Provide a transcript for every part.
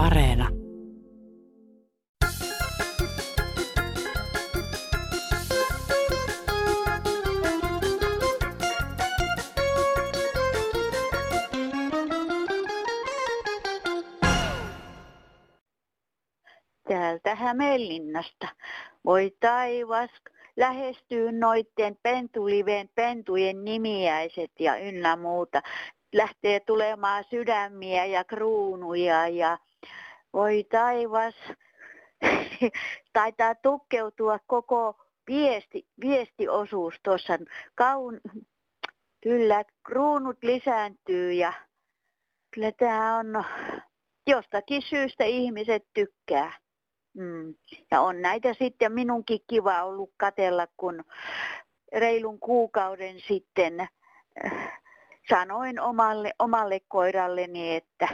Areena. täältä Hämeenlinnasta. Voi taivas, lähestyy noitten pentuliveen pentujen nimiäiset ja ynnä muuta. Lähtee tulemaan sydämiä ja kruunuja ja voi taivas, taitaa tukkeutua koko viesti, viestiosuus tuossa. Kaun, kyllä kruunut lisääntyy ja kyllä tämä on jostakin syystä ihmiset tykkää. Mm. Ja on näitä sitten minunkin kiva ollut katella, kun reilun kuukauden sitten äh, sanoin omalle, omalle koiralleni, että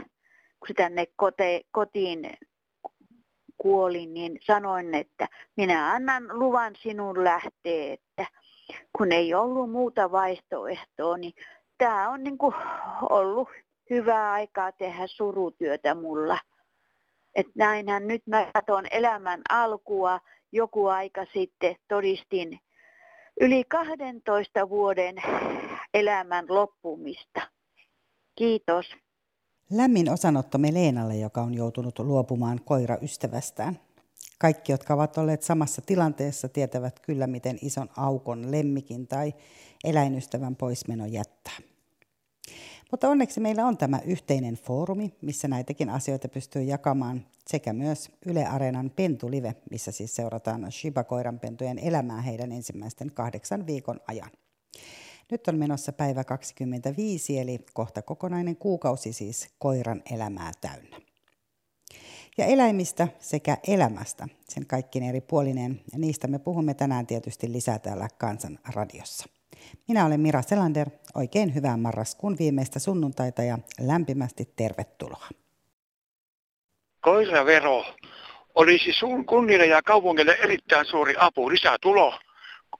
kun tänne kote, kotiin kuoli, niin sanoin, että minä annan luvan sinun lähteä, että kun ei ollut muuta vaihtoehtoa, niin tämä on niin kuin ollut hyvää aikaa tehdä surutyötä mulla. Että näinhän nyt mä katson elämän alkua. Joku aika sitten todistin yli 12 vuoden elämän loppumista. Kiitos. Lämmin osanottomme Leenalle, joka on joutunut luopumaan koiraystävästään. Kaikki, jotka ovat olleet samassa tilanteessa, tietävät kyllä, miten ison aukon lemmikin tai eläinystävän poismeno jättää. Mutta onneksi meillä on tämä yhteinen foorumi, missä näitäkin asioita pystyy jakamaan, sekä myös Yle Areenan Pentulive, missä siis seurataan Shiba-koiranpentujen elämää heidän ensimmäisten kahdeksan viikon ajan. Nyt on menossa päivä 25, eli kohta kokonainen kuukausi siis koiran elämää täynnä. Ja eläimistä sekä elämästä, sen kaikkien eri puolineen, ja niistä me puhumme tänään tietysti lisää täällä Kansan radiossa. Minä olen Mira Selander. Oikein hyvää marraskuun viimeistä sunnuntaita ja lämpimästi tervetuloa. Koiravero olisi sun kunnille ja kaupungille erittäin suuri apu, lisää tulo.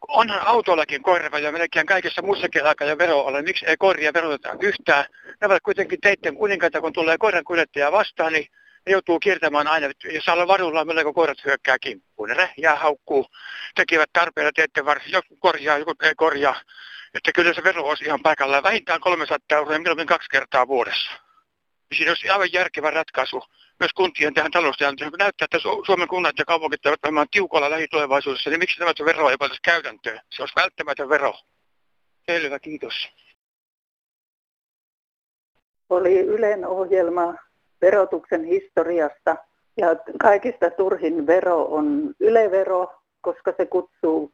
Onhan autollakin koirava ja melkein kaikessa muussakin aikaa ja vero ole. Miksi ei koiria veroteta yhtään? Ne ovat kuitenkin teitten kuninkaita, kun tulee koiran kuljettaja vastaan, niin ne joutuu kiertämään aina. Jos saa varulla, melko koirat hyökkää kimppuun. Ne räjää, haukkuu, tekevät tarpeella teette varsin. Joku korjaa, joku ei korjaa. Että kyllä se vero olisi ihan paikallaan vähintään 300 euroa milloin kaksi kertaa vuodessa. Siinä olisi aivan järkevä ratkaisu myös kuntien tähän taloustilanteeseen. Näyttää, että Suomen kunnat ja kaupungit ovat olemaan tiukalla lähitulevaisuudessa, niin miksi tämä vero ei voitaisiin käytäntöön? Se olisi välttämätön vero. Selvä, kiitos. Oli Ylen ohjelma verotuksen historiasta ja kaikista turhin vero on ylevero, koska se kutsuu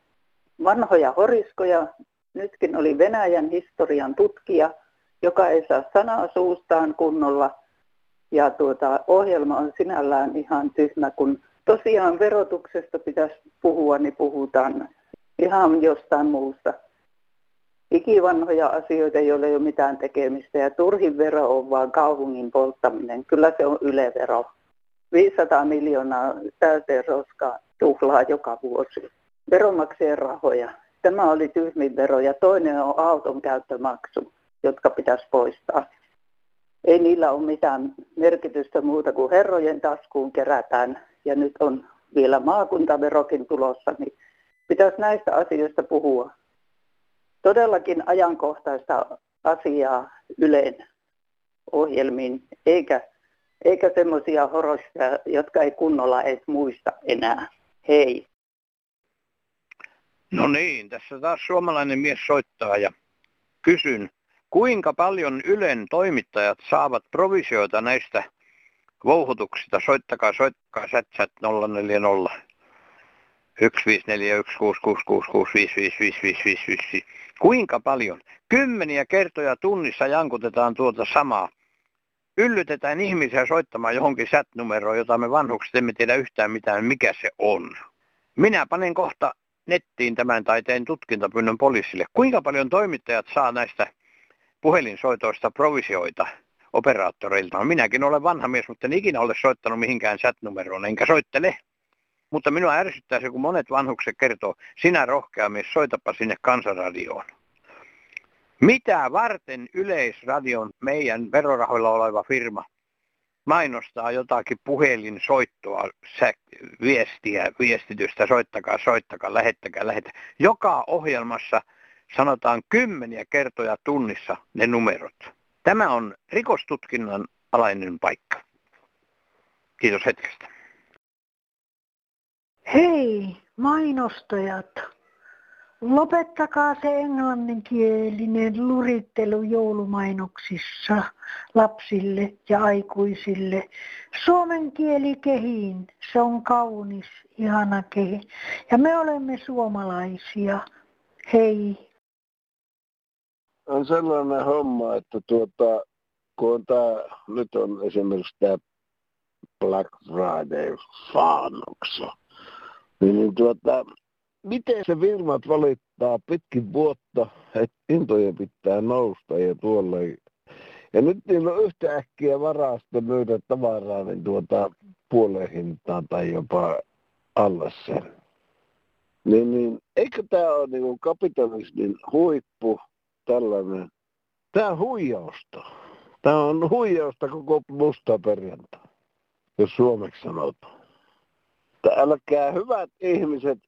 vanhoja horiskoja. Nytkin oli Venäjän historian tutkija, joka ei saa sanaa suustaan kunnolla. Ja tuota, ohjelma on sinällään ihan tyhmä, kun tosiaan verotuksesta pitäisi puhua, niin puhutaan ihan jostain muusta ikivanhoja asioita, joilla ei ole mitään tekemistä. Ja turhin vero on vaan kaupungin polttaminen. Kyllä se on ylevero. 500 miljoonaa täyteen roskaa tuhlaa joka vuosi. Veronmaksajien rahoja. Tämä oli tyhmin vero ja toinen on auton käyttömaksu, jotka pitäisi poistaa. Ei niillä ole mitään merkitystä muuta kuin herrojen taskuun kerätään ja nyt on vielä maakuntaverokin tulossa, niin pitäisi näistä asioista puhua todellakin ajankohtaista asiaa Ylen ohjelmiin, eikä, eikä semmoisia horosia, jotka ei kunnolla edes muista enää. Hei. No niin, tässä taas suomalainen mies soittaa ja kysyn, kuinka paljon Ylen toimittajat saavat provisioita näistä vouhutuksista? Soittakaa, soittakaa, sätsät 040 1541666655555. Kuinka paljon? Kymmeniä kertoja tunnissa jankutetaan tuota samaa. Yllytetään ihmisiä soittamaan johonkin chat-numeroon, jota me vanhukset emme tiedä yhtään mitään, mikä se on. Minä panen kohta nettiin tämän tai teen tutkintapyynnön poliisille. Kuinka paljon toimittajat saa näistä puhelinsoitoista provisioita operaattoreilta? No, minäkin olen vanha mies, mutta en ikinä ole soittanut mihinkään chat-numeroon, enkä soittele. Mutta minua ärsyttää se, kun monet vanhukset kertoo, sinä rohkea mies, soitapa sinne kansanradioon. Mitä varten Yleisradion meidän verorahoilla oleva firma mainostaa jotakin puhelinsoittoa, viestiä, viestitystä, soittakaa, soittakaa, lähettäkää, lähettäkää. Joka ohjelmassa sanotaan kymmeniä kertoja tunnissa ne numerot. Tämä on rikostutkinnan alainen paikka. Kiitos hetkestä. Hei, mainostajat. Lopettakaa se englanninkielinen lurittelu joulumainoksissa lapsille ja aikuisille. Suomen kieli kehiin, se on kaunis, ihana kehi. Ja me olemme suomalaisia. Hei. On sellainen homma, että tuota, kun on tää, nyt on esimerkiksi tämä Black Friday faanoksa, niin, niin tuota, miten se firmat valittaa pitkin vuotta, että hintoja pitää nousta ja tuolla. Ja nyt niillä on yhtäkkiä varaa sitten myydä tavaraa niin tuota puoleen hintaan tai jopa alle sen. Niin, niin eikö tämä ole niin kapitalismin huippu tällainen? Tämä on huijausta. Tämä on huijausta koko musta perjantai, jos suomeksi sanotaan. Älkää hyvät ihmiset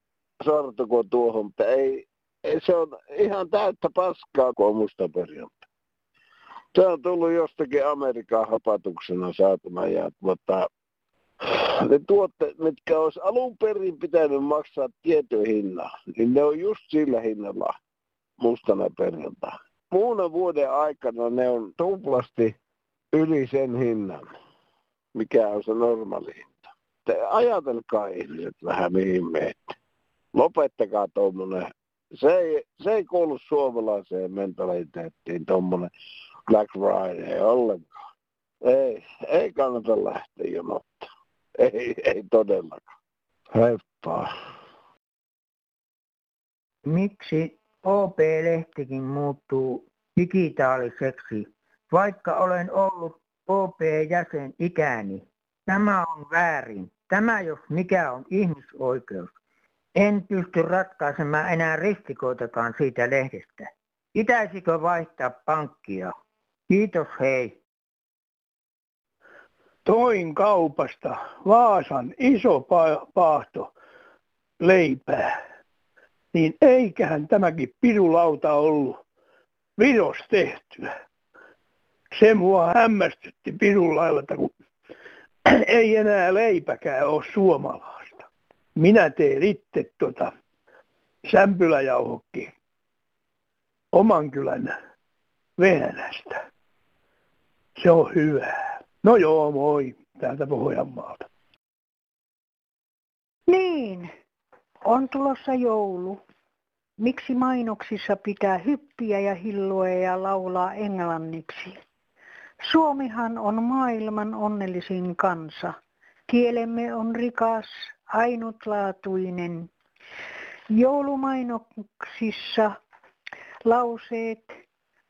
sortuko tuohon, mutta ei, ei, se on ihan täyttä paskaa, kun on musta perjantai. Se on tullut jostakin Amerikan hapatuksena saatuna ja tuota, ne tuotteet, mitkä olisi alun perin pitänyt maksaa tietyn hinnan, niin ne on just sillä hinnalla mustana perjantai. Muuna vuoden aikana ne on tuplasti yli sen hinnan, mikä on se normaali hinta. Te ajatelkaa ihmiset vähän mihin meette lopettakaa tuommoinen. Se ei, se ei kuulu suomalaiseen mentaliteettiin tuommoinen Black Friday ollenkaan. Ei, ei kannata lähteä jonottaa. Ei, ei todellakaan. Heippa. Miksi OP-lehtikin muuttuu digitaaliseksi, vaikka olen ollut OP-jäsen ikäni? Tämä on väärin. Tämä jos mikä on ihmisoikeus. En pysty ratkaisemaan enää ristikoitakaan siitä lehdestä. Pitäisikö vaihtaa pankkia? Kiitos, hei. Toin kaupasta Vaasan iso paahto leipää. Niin eiköhän tämäkin pirulauta ollut Viros tehtyä. Se mua hämmästytti pirulailla, kun ei enää leipäkään ole suomalainen minä teen itse tuota sämpyläjauhokki oman kylän vehnästä. Se on hyvää. No joo, moi, täältä Pohjanmaalta. Niin, on tulossa joulu. Miksi mainoksissa pitää hyppiä ja hilloa ja laulaa englanniksi? Suomihan on maailman onnellisin kansa. Kielemme on rikas, ainutlaatuinen. Joulumainoksissa lauseet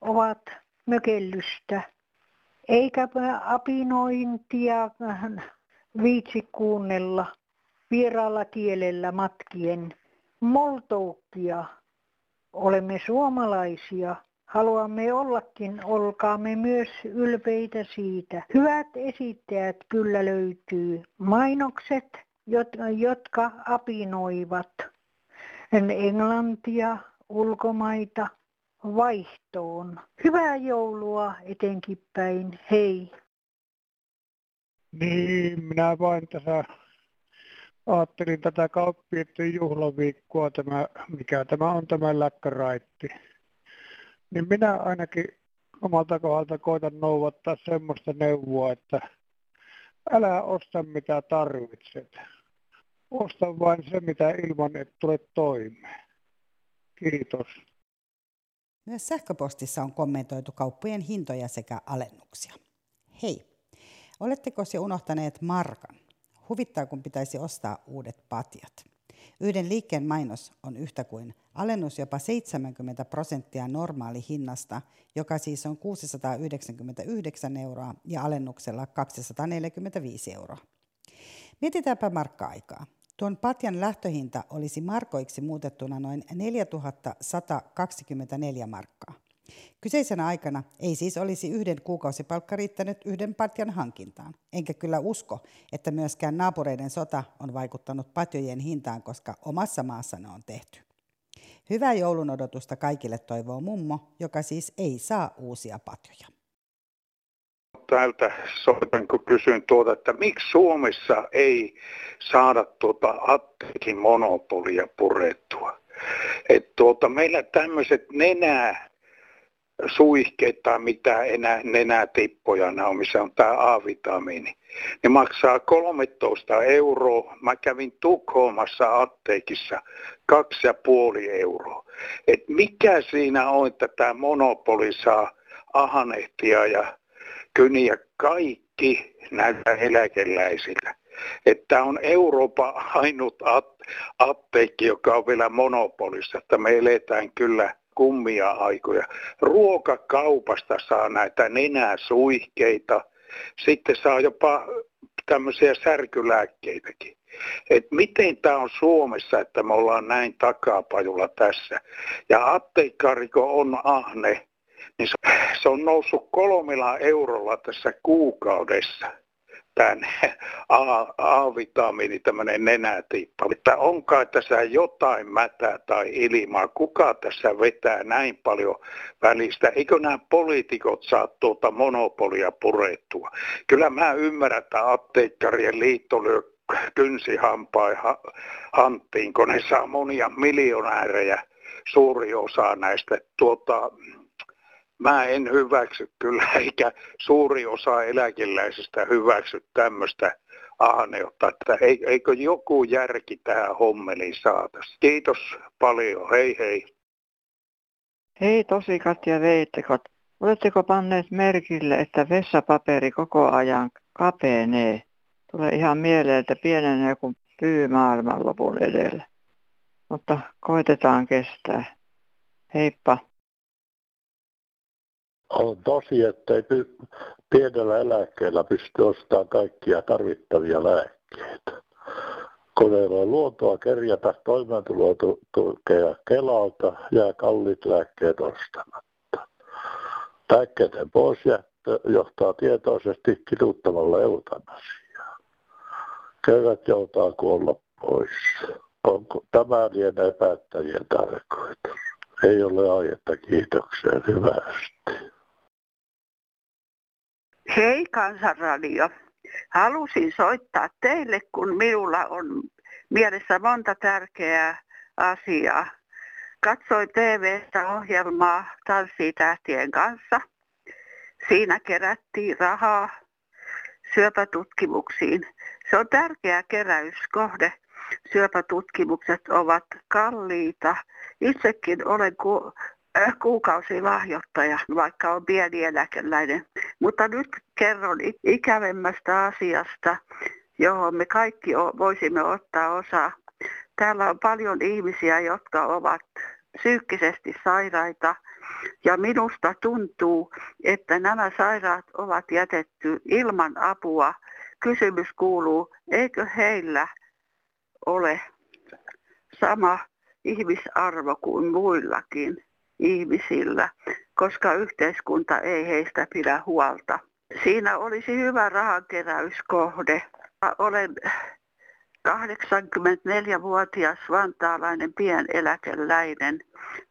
ovat mökellystä, eikä apinointia viitsi kuunnella vieraalla kielellä matkien. Moltoukkia, olemme suomalaisia, haluamme ollakin, olkaamme myös ylpeitä siitä. Hyvät esittäjät kyllä löytyy. Mainokset jotka apinoivat englantia, ulkomaita vaihtoon. Hyvää joulua etenkin päin. Hei. Niin, minä vain tässä ajattelin tätä kauppien juhlaviikkoa, tämä, mikä tämä on tämä läkkäraitti. Niin minä ainakin omalta kohdalta koitan noudattaa semmoista neuvoa, että älä osta mitä tarvitset Osta vain se, mitä ilman et tule toimeen. Kiitos. Myös sähköpostissa on kommentoitu kauppojen hintoja sekä alennuksia. Hei, oletteko jo unohtaneet markan? Huvittaa, kun pitäisi ostaa uudet patjat. Yhden liikkeen mainos on yhtä kuin alennus jopa 70 prosenttia normaali hinnasta, joka siis on 699 euroa ja alennuksella 245 euroa. Mietitäänpä markka-aikaa. Tuon patjan lähtöhinta olisi markoiksi muutettuna noin 4124 markkaa. Kyseisenä aikana ei siis olisi yhden kuukausipalkka riittänyt yhden patjan hankintaan. Enkä kyllä usko, että myöskään naapureiden sota on vaikuttanut patjojen hintaan, koska omassa maassa ne on tehty. Hyvää joulun odotusta kaikille toivoo mummo, joka siis ei saa uusia patjoja. Täältä soitan, kun kysyn tuota, että miksi Suomessa ei saada tuota apteekin monopolia purettua. että tuota, meillä tämmöiset nenää suihkeet tai mitä enää nenätippoja nämä on, missä on tämä A-vitamiini. Ne maksaa 13 euroa. Mä kävin Tukholmassa apteekissa 2,5 euroa. Et mikä siinä on, että tämä monopoli saa ahanehtia ja kyniä kaikki näiltä eläkeläisillä. Että on Euroopan ainut apteekki, joka on vielä monopolissa, että me eletään kyllä kummia aikoja. Ruokakaupasta saa näitä nenäsuihkeita, sitten saa jopa tämmöisiä särkylääkkeitäkin. Et miten tämä on Suomessa, että me ollaan näin takapajulla tässä. Ja apteekkariko on ahne, niin se on noussut kolmella eurolla tässä kuukaudessa tämän A-vitamiini, tämmöinen nenätippa. Että onkaan tässä jotain mätää tai ilmaa. Kuka tässä vetää näin paljon välistä? Eikö nämä poliitikot saa tuota monopolia purettua? Kyllä mä ymmärrän, että apteekkarien liitto lyö kynsihampain hanttiin, kun ne saa monia miljonäärejä suuri osa näistä tuota, mä en hyväksy kyllä, eikä suuri osa eläkeläisistä hyväksy tämmöistä ahneutta, että eikö joku järki tähän hommeliin saataisiin. Kiitos paljon, hei hei. Hei tosikat ja veittekot. Oletteko panneet merkille, että vessapaperi koko ajan kapenee? Tulee ihan mieleen, että pienenee kuin pyy maailmanlopun edellä. Mutta koitetaan kestää. Heippa on tosi, että ei pienellä eläkkeellä pysty ostamaan kaikkia tarvittavia lääkkeitä. Kun ei ole luontoa kerjätä toimeentulotukea Kelalta, jää kalliit lääkkeet ostamatta. Lääkkeiden poisjättö johtaa tietoisesti kiduttavalla eutanasiaan. Köyhät joutaa kuolla pois. Onko tämä lienee päättäjien tarkoitus? Ei ole aietta kiitoksia hyvästi. Hei Kansanradio. Halusin soittaa teille, kun minulla on mielessä monta tärkeää asiaa. Katsoin TV-stä ohjelmaa Tanssii tähtien kanssa. Siinä kerättiin rahaa syöpätutkimuksiin. Se on tärkeä keräyskohde. Syöpätutkimukset ovat kalliita. Itsekin olen kuukausilahjoittaja, vaikka on pieni eläkeläinen. Mutta nyt kerron ikävemmästä asiasta, johon me kaikki voisimme ottaa osaa. Täällä on paljon ihmisiä, jotka ovat psyykkisesti sairaita ja minusta tuntuu, että nämä sairaat ovat jätetty ilman apua. Kysymys kuuluu, eikö heillä ole sama ihmisarvo kuin muillakin? Ihmisillä, koska yhteiskunta ei heistä pidä huolta. Siinä olisi hyvä rahankeräyskohde. Olen 84-vuotias vantaalainen pieneläkeläinen.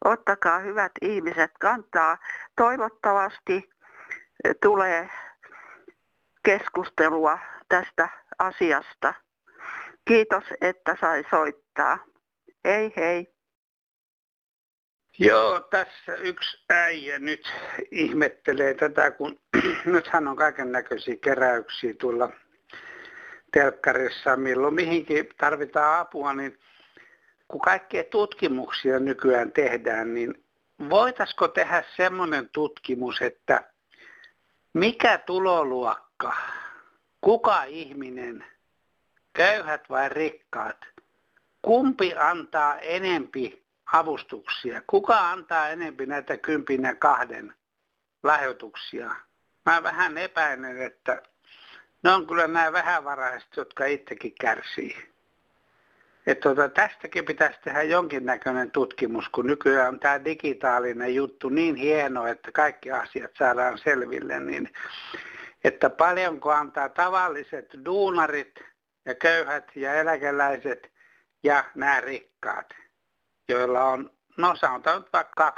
Ottakaa hyvät ihmiset kantaa. Toivottavasti tulee keskustelua tästä asiasta. Kiitos, että sai soittaa. Hei hei. Joo, tässä yksi äijä nyt ihmettelee tätä, kun nythän on kaiken näköisiä keräyksiä tuolla telkkarissa, milloin mihinkin tarvitaan apua, niin kun kaikkia tutkimuksia nykyään tehdään, niin voitaisiko tehdä semmoinen tutkimus, että mikä tuloluokka, kuka ihminen, köyhät vai rikkaat, kumpi antaa enempi avustuksia. Kuka antaa enempi näitä kympin ja kahden lahjoituksia? Mä vähän epäilen, että ne on kyllä nämä vähävaraiset, jotka itsekin kärsii. että tuota, tästäkin pitäisi tehdä jonkinnäköinen tutkimus, kun nykyään on tämä digitaalinen juttu niin hieno, että kaikki asiat saadaan selville, niin että paljonko antaa tavalliset duunarit ja köyhät ja eläkeläiset ja nämä rikkaat, joilla on, no sanotaan vaikka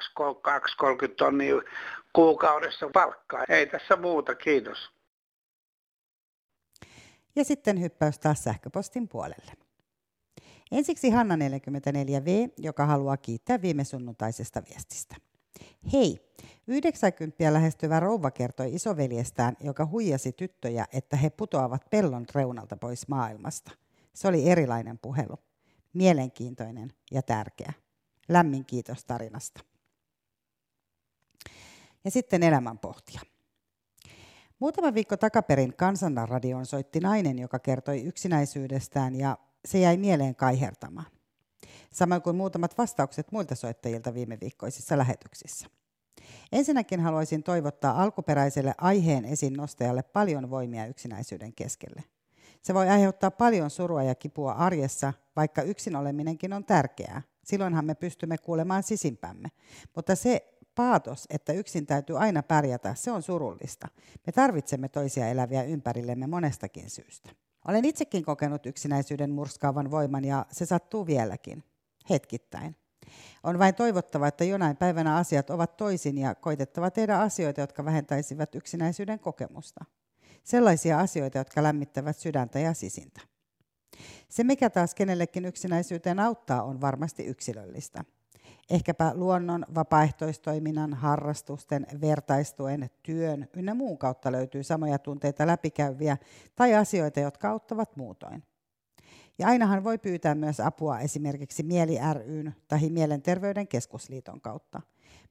2-30 tonnia kuukaudessa palkkaa. Ei tässä muuta, kiitos. Ja sitten hyppäys taas sähköpostin puolelle. Ensiksi Hanna44V, joka haluaa kiittää viime sunnuntaisesta viestistä. Hei, 90 lähestyvä rouva kertoi isoveljestään, joka huijasi tyttöjä, että he putoavat pellon reunalta pois maailmasta. Se oli erilainen puhelu. Mielenkiintoinen ja tärkeä. Lämmin kiitos tarinasta. Ja sitten elämänpohtia. Muutama viikko takaperin Kansanradioon soitti nainen, joka kertoi yksinäisyydestään ja se jäi mieleen kaihertamaan. Samoin kuin muutamat vastaukset muilta soittajilta viime viikkoisissa lähetyksissä. Ensinnäkin haluaisin toivottaa alkuperäiselle aiheen esiin nostajalle paljon voimia yksinäisyyden keskelle. Se voi aiheuttaa paljon surua ja kipua arjessa, vaikka yksin oleminenkin on tärkeää. Silloinhan me pystymme kuulemaan sisimpämme. Mutta se paatos, että yksin täytyy aina pärjätä, se on surullista. Me tarvitsemme toisia eläviä ympärillemme monestakin syystä. Olen itsekin kokenut yksinäisyyden murskaavan voiman ja se sattuu vieläkin, hetkittäin. On vain toivottava, että jonain päivänä asiat ovat toisin ja koitettava tehdä asioita, jotka vähentäisivät yksinäisyyden kokemusta. Sellaisia asioita, jotka lämmittävät sydäntä ja sisintä. Se, mikä taas kenellekin yksinäisyyteen auttaa, on varmasti yksilöllistä – ehkäpä luonnon, vapaaehtoistoiminnan, harrastusten, vertaistuen, työn ynnä muun kautta löytyy samoja tunteita läpikäyviä tai asioita, jotka auttavat muutoin. Ja ainahan voi pyytää myös apua esimerkiksi Mieli ryn tai Mielenterveyden keskusliiton kautta.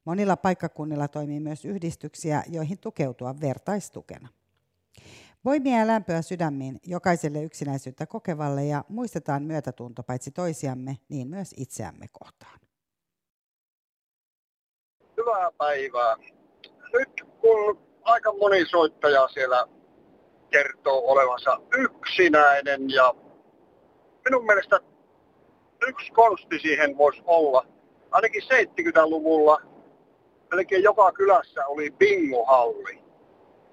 Monilla paikkakunnilla toimii myös yhdistyksiä, joihin tukeutua vertaistukena. Voimia ja lämpöä sydämiin jokaiselle yksinäisyyttä kokevalle ja muistetaan myötätunto paitsi toisiamme, niin myös itseämme kohtaan hyvää päivää. Nyt kun aika moni soittaja siellä kertoo olevansa yksinäinen ja minun mielestä yksi konsti siihen voisi olla. Ainakin 70-luvulla melkein joka kylässä oli bingohalli.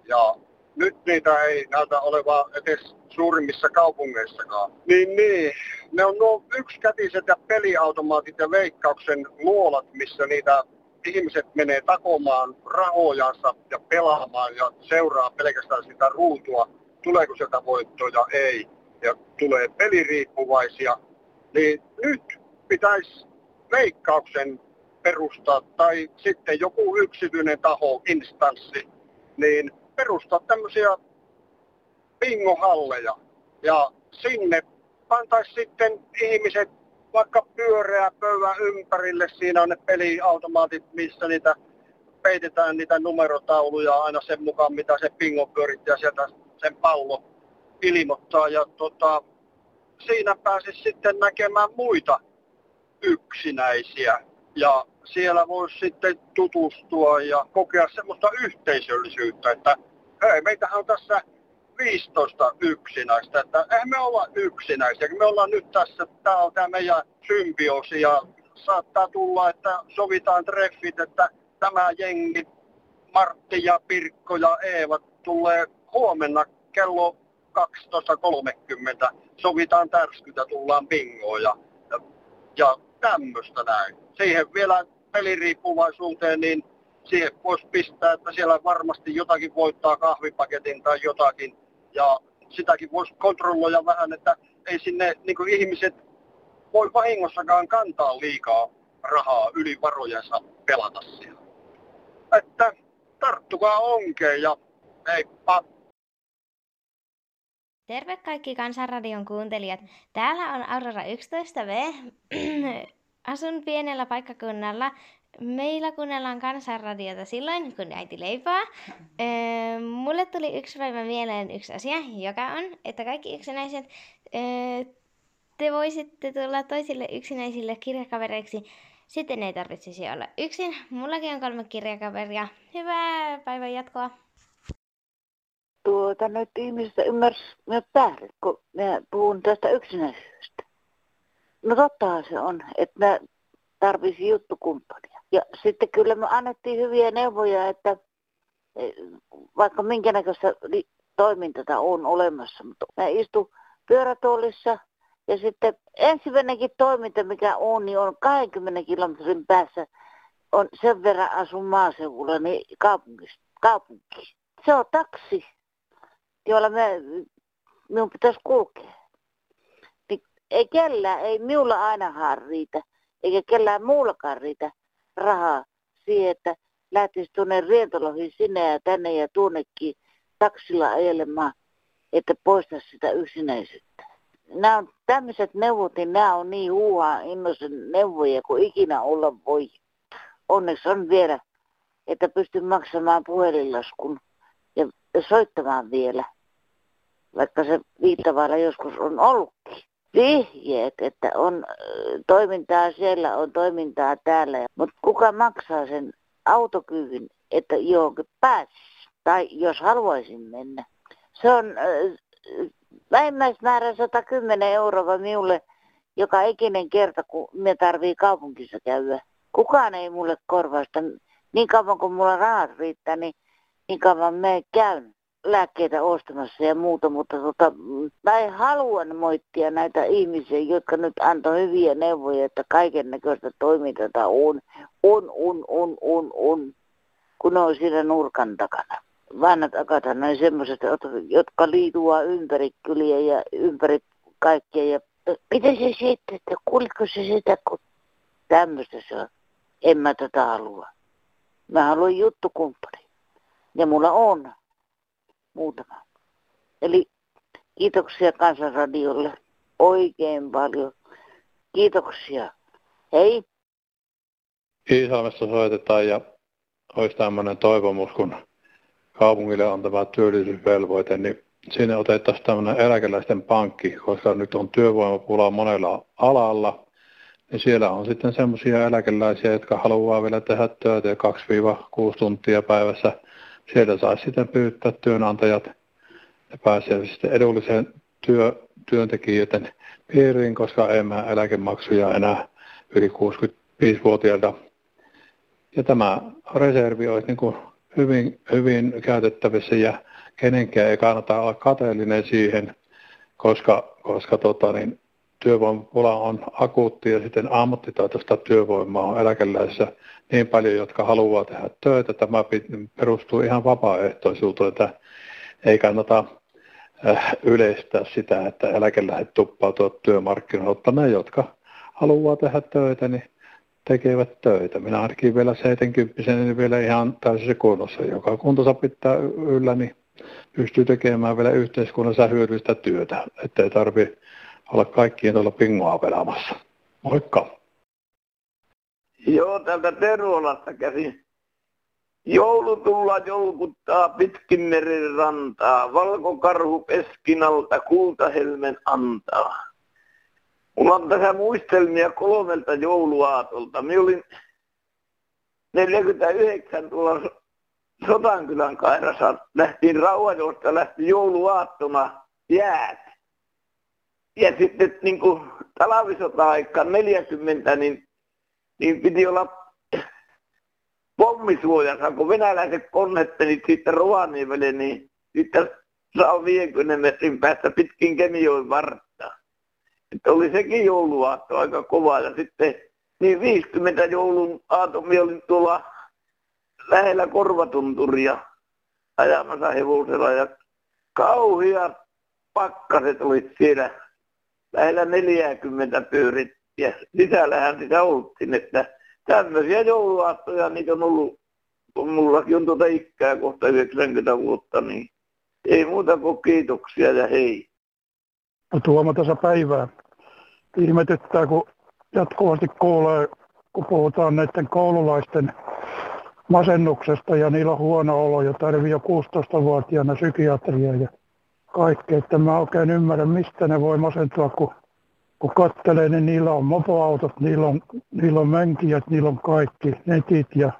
Ja nyt niitä ei näytä oleva edes suurimmissa kaupungeissakaan. Niin, niin. Ne on nuo yksikätiset ja peliautomaatit ja veikkauksen luolat, missä niitä ihmiset menee takomaan rahojansa ja pelaamaan ja seuraa pelkästään sitä ruutua, tuleeko sieltä voittoja, ei, ja tulee peliriippuvaisia, niin nyt pitäisi veikkauksen perustaa tai sitten joku yksityinen taho, instanssi, niin perustaa tämmöisiä bingohalleja ja sinne pantaisi sitten ihmiset vaikka pyöreä pöyvä ympärille. Siinä on ne peliautomaatit, missä niitä peitetään niitä numerotauluja aina sen mukaan, mitä se pingo pyörittää sieltä sen pallo ilmoittaa. Ja tota, siinä pääsisi sitten näkemään muita yksinäisiä. Ja siellä voisi sitten tutustua ja kokea semmoista yhteisöllisyyttä, että hei, meitähän on tässä 15 yksinäistä. Että eihän me olla yksinäisiä. Me ollaan nyt tässä, tämä on tämä meidän symbioosi ja saattaa tulla, että sovitaan treffit, että tämä jengi, Martti ja Pirkko ja Eeva tulee huomenna kello 12.30. Sovitaan tärskytä, tullaan bingoon ja, ja, ja tämmöistä näin. Siihen vielä peliriippuvaisuuteen, niin siihen voisi pistää, että siellä varmasti jotakin voittaa kahvipaketin tai jotakin ja sitäkin voisi kontrolloida vähän, että ei sinne niin ihmiset voi vahingossakaan kantaa liikaa rahaa yli varojensa pelata siellä. Että tarttukaa onkeen ja heippa! Terve kaikki Kansanradion kuuntelijat. Täällä on Aurora 11V. Asun pienellä paikkakunnalla, meillä kuunnellaan kansanradiota silloin, kun äiti leipää. Öö, mulle tuli yksi päivä mieleen yksi asia, joka on, että kaikki yksinäiset, öö, te voisitte tulla toisille yksinäisille kirjakavereiksi. Sitten ei tarvitsisi olla yksin. Mullakin on kolme kirjakaveria. Hyvää päivän jatkoa. Tuota, nyt ihmiset ymmärsivät väärin, kun minä puhun tästä yksinäisyydestä. No tottahan se on, että mä tarvitsin juttukumppania. Ja sitten kyllä me annettiin hyviä neuvoja, että eh, vaikka minkä näköistä toimintaa on olemassa, mutta mä istun pyörätuolissa ja sitten ensimmäinenkin toiminta, mikä on, niin on 20 kilometrin päässä, on sen verran asun maaseudulla, niin kaupungissa, kaupunki. Se on taksi, jolla me, minun pitäisi kulkea. Ei kellään, ei minulla ainakaan riitä, eikä kellään muullakaan riitä rahaa siihen, että lähtisi tuonne rientoloihin sinne ja tänne ja tuonnekin taksilla ajelemaan, että poistaisi sitä yksinäisyyttä nämä on tämmöiset neuvot, niin nämä on niin huuhaa innoisen neuvoja kuin ikinä olla voi. Onneksi on vielä, että pystyn maksamaan puhelinlaskun ja soittamaan vielä, vaikka se viittavailla joskus on ollutkin. Vihjeet, että on toimintaa siellä, on toimintaa täällä, mutta kuka maksaa sen autokyvyn, että johonkin pääsisi, tai jos haluaisin mennä. Se on vähimmäismäärä 110 euroa minulle joka ikinen kerta, kun me tarvii kaupungissa käydä. Kukaan ei mulle korvausta. Niin kauan kuin mulla rahat riittää, niin, niin kauan me käyn lääkkeitä ostamassa ja muuta, mutta tota, mä en halua moittia näitä ihmisiä, jotka nyt antoi hyviä neuvoja, että kaiken näköistä toimintaa on, on, on, on, on, on, kun on siinä nurkan takana vanhat akat noin semmoiset, jotka liitua ympäri kyliä ja ympäri kaikkea. Ja miten se sitten, että kuuliko se sitä, kun tämmöistä se on. En mä tätä halua. Mä haluan juttukumppani. Ja mulla on muutama. Eli kiitoksia Kansanradiolle oikein paljon. Kiitoksia. Hei. Iisalmessa soitetaan ja olisi tämmöinen toivomus, kun kaupungille antava työllisyysvelvoite, niin sinne otettaisiin tämmöinen eläkeläisten pankki, koska nyt on työvoimapula monella alalla, niin siellä on sitten semmoisia eläkeläisiä, jotka haluaa vielä tehdä töitä 2-6 tuntia päivässä. Sieltä saisi sitten pyytää työnantajat sitten edulliseen työ, työntekijöiden piiriin, koska ei mä eläkemaksuja enää yli 65-vuotiailta. Ja tämä reservi olisi niin kuin hyvin, hyvin käytettävissä ja kenenkään ei kannata olla kateellinen siihen, koska, koska tota, niin, työvoimapula on akuutti ja sitten ammattitaitoista työvoimaa on eläkeläisissä niin paljon, jotka haluaa tehdä töitä. Tämä perustuu ihan vapaaehtoisuuteen, että ei kannata äh, yleistää sitä, että eläkeläiset tuppautuvat työmarkkinoille, mutta ne, jotka haluaa tehdä töitä, niin tekevät töitä. Minä ainakin vielä 70 niin vielä ihan täysin kunnossa. Joka kuntonsa pitää yllä, niin pystyy tekemään vielä yhteiskunnassa hyödyllistä työtä, ettei tarvi olla kaikkien tuolla pingoa pelaamassa. Moikka! Joo, täältä Teruolasta käsin. Joulu tulla joulukuttaa pitkin meren rantaa, valkokarhu peskinalta kultahelmen antaa. Mulla on tässä muistelmia kolmelta jouluaatolta. Minä olin 49 tuolla Sotankylän kairassa. Lähtiin Rauhajosta, lähti jouluaattona jäät. Ja sitten niin kuin talvisota-aika 40, niin, niin piti olla pommisuojassa, kun venäläiset konnettelit siitä Rovaniemelle, niin sitten saa 50 metrin päästä pitkin Kemijoen vartta. Että oli sekin jouluaatto aika kova ja sitten niin 50 joulun aatomia olin tuolla lähellä Korvatunturia ajamassa hevosella ja kauhia pakkaset oli siellä lähellä 40 pyörit ja sisällähän sitä oltiin, että tämmöisiä jouluaattoja niitä on ollut, kun mullakin on tuota ikää kohta 90 vuotta, niin ei muuta kuin kiitoksia ja hei. No Tuomo tässä päivää ihmetyttää, kun jatkuvasti kuulee, kun puhutaan näiden koululaisten masennuksesta ja niillä on huono olo ja tarvii jo 16-vuotiaana psykiatria ja kaikkea. Että mä oikein ymmärrän, mistä ne voi masentua, kun, kun kattelee, niin niillä on mopoautot, niillä on, niillä on mönkijät, niillä on kaikki netit ja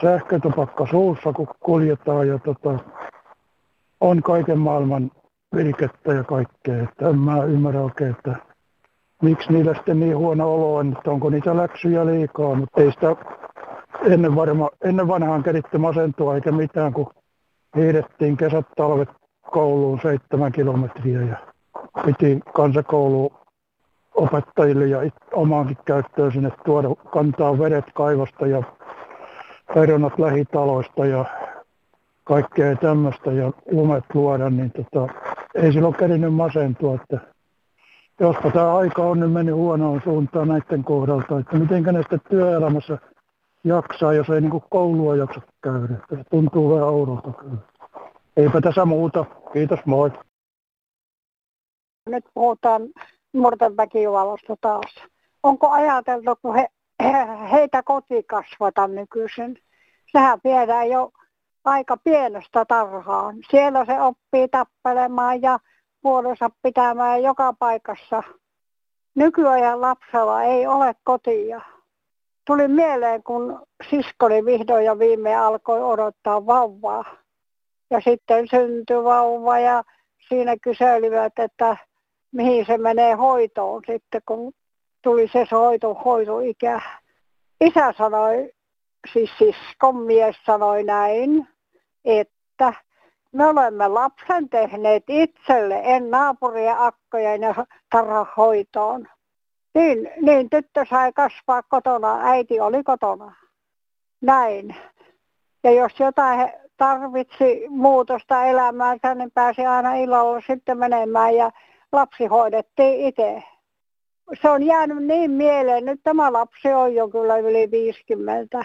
sähkötupakka suussa, kun kuljetaan ja tota, on kaiken maailman virkettä ja kaikkea. Että en mä ymmärrä oikein, että miksi niillä sitten niin huono olo on, että onko niitä läksyjä liikaa, mutta ei sitä ennen, varma, ennen vanhaan keritti masentua eikä mitään, kun hiidettiin kesät talvet kouluun seitsemän kilometriä ja piti kansakoulu opettajille ja omaankin käyttöön sinne tuoda, kantaa vedet kaivosta ja perunat lähitaloista ja kaikkea tämmöistä ja lumet luoda, niin tota, ei silloin kerinyt masentua, että jospa tämä aika on nyt mennyt huonoon suuntaan näiden kohdalta, että miten ne sitten työelämässä jaksaa, jos ei niin koulua jaksa käydä. Se tuntuu vähän oudolta kyllä. Eipä tässä muuta. Kiitos, moi. Nyt puhutaan nuorten väkivallasta taas. Onko ajateltu, kun he, heitä kotikasvata nykyisin? Sehän viedään jo aika pienestä tarhaan. Siellä se oppii tappelemaan ja puolensa pitämään joka paikassa. Nykyajan lapsella ei ole kotia. Tuli mieleen, kun siskoni vihdoin ja viime alkoi odottaa vauvaa. Ja sitten syntyi vauva ja siinä kyselivät, että mihin se menee hoitoon sitten, kun tuli se hoito, hoitoikä. Isä sanoi, siis siskon mies sanoi näin, että me olemme lapsen tehneet itselle, en naapurien akkojen ja tarhahoitoon. Niin, niin tyttö sai kasvaa kotona, äiti oli kotona. Näin. Ja jos jotain tarvitsi muutosta elämäänsä, niin pääsi aina illalla sitten menemään ja lapsi hoidettiin itse. Se on jäänyt niin mieleen, nyt tämä lapsi on jo kyllä yli 50,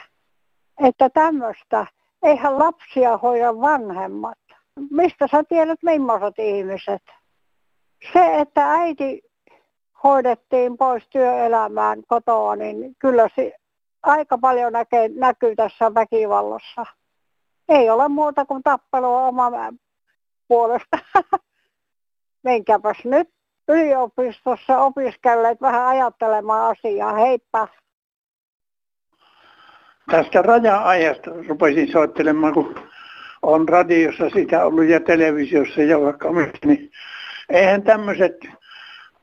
että tämmöistä, eihän lapsia hoida vanhemmat. Mistä sä tiedät, millaiset ihmiset? Se, että äiti hoidettiin pois työelämään kotoa, niin kyllä se aika paljon näkee, näkyy tässä väkivallassa. Ei ole muuta kuin tappelua oma puolesta. Menkääpäs nyt yliopistossa opiskelleet vähän ajattelemaan asiaa. Heippa! Tästä raja-ajasta rupesin soittelemaan, kun on radiossa sitä ollut ja televisiossa ja vaikka niin eihän tämmöiset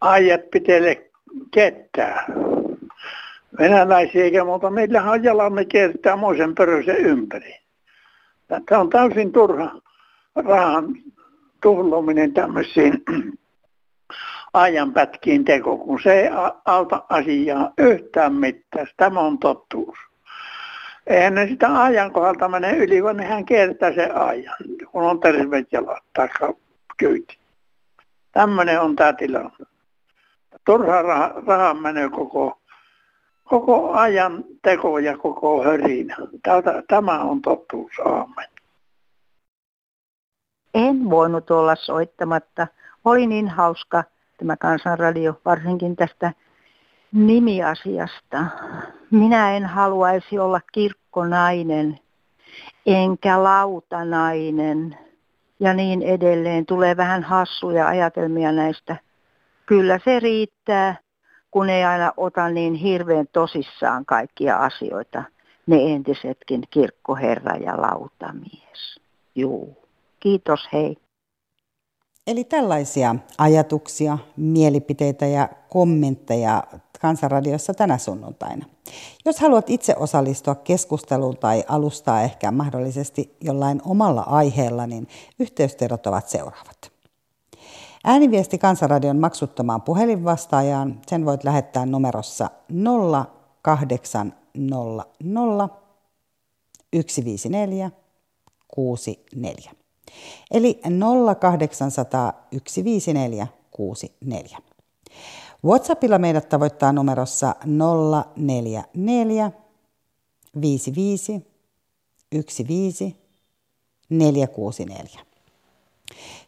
ajat pitele ketään. Venäläisiä eikä muuta. Meillähän on jalamme kiertää moisen pörösen ympäri. Tämä on täysin turha rahan tuhlominen tämmöisiin ajanpätkiin teko, kun se ei auta asiaa yhtään mitään. Tämä on totuus. Eihän ne sitä ajan kohdalta mene yli, vaan nehän kiertää se ajan, kun on terveet jalat tai kyyti. Tämmöinen on tämä tilanne. Turha raha, raha menee koko, koko ajan teko ja koko hörinä. Tämä on totuus. Aamen. En voinut olla soittamatta. Oli niin hauska tämä kansanradio, varsinkin tästä nimiasiasta. Minä en haluaisi olla kirkkonainen, enkä lautanainen ja niin edelleen. Tulee vähän hassuja ajatelmia näistä. Kyllä se riittää, kun ei aina ota niin hirveän tosissaan kaikkia asioita. Ne entisetkin kirkkoherra ja lautamies. Juu. Kiitos, hei. Eli tällaisia ajatuksia, mielipiteitä ja kommentteja Kansanradiossa tänä sunnuntaina. Jos haluat itse osallistua keskusteluun tai alustaa ehkä mahdollisesti jollain omalla aiheella, niin yhteystiedot ovat seuraavat. Ääniviesti Kansanradion maksuttomaan puhelinvastaajaan. Sen voit lähettää numerossa 0800 154 64. Eli 0800 154 64. WhatsAppilla meidät tavoittaa numerossa 044 55 15 464.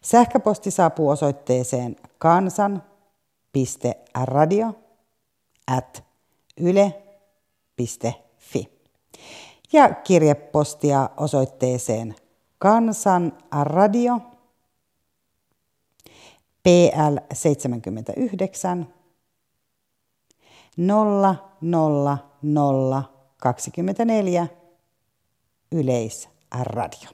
Sähköposti saapuu osoitteeseen kansan.radio at yle.fi ja kirjepostia osoitteeseen Kansan radio PL 79 00024 Yleisradio.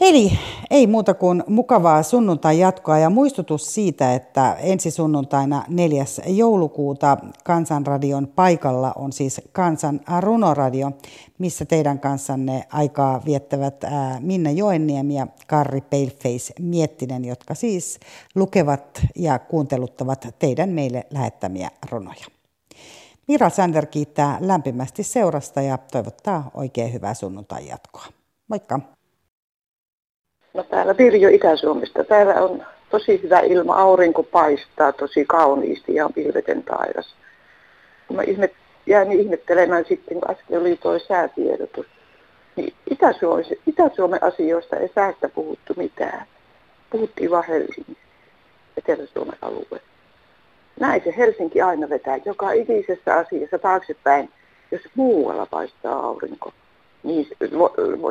Eli ei muuta kuin mukavaa sunnuntai jatkoa ja muistutus siitä, että ensi sunnuntaina 4. joulukuuta Kansanradion paikalla on siis Kansan runoradio, missä teidän kanssanne aikaa viettävät Minna Joenniemi ja Karri Paleface Miettinen, jotka siis lukevat ja kuunteluttavat teidän meille lähettämiä runoja. Mira Sander kiittää lämpimästi seurasta ja toivottaa oikein hyvää sunnuntai jatkoa. Moikka! No täällä Virjo Itä-Suomesta. Täällä on tosi hyvä ilma, aurinko paistaa tosi kauniisti ja on pilveten taivas. Mä ihmet, jään ihmettelemään sitten, kun äsken oli tuo säätiedotus. Niin Itä-Suomen, Itä-Suomen asioista ei säästä puhuttu mitään. Puhuttiin vaan Helsingin, Etelä-Suomen alue. Näin se Helsinki aina vetää joka ikisessä asiassa taaksepäin, jos muualla paistaa aurinko. Niin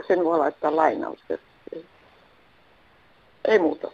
sen voi laittaa lainausverkkoon. Ei muuta.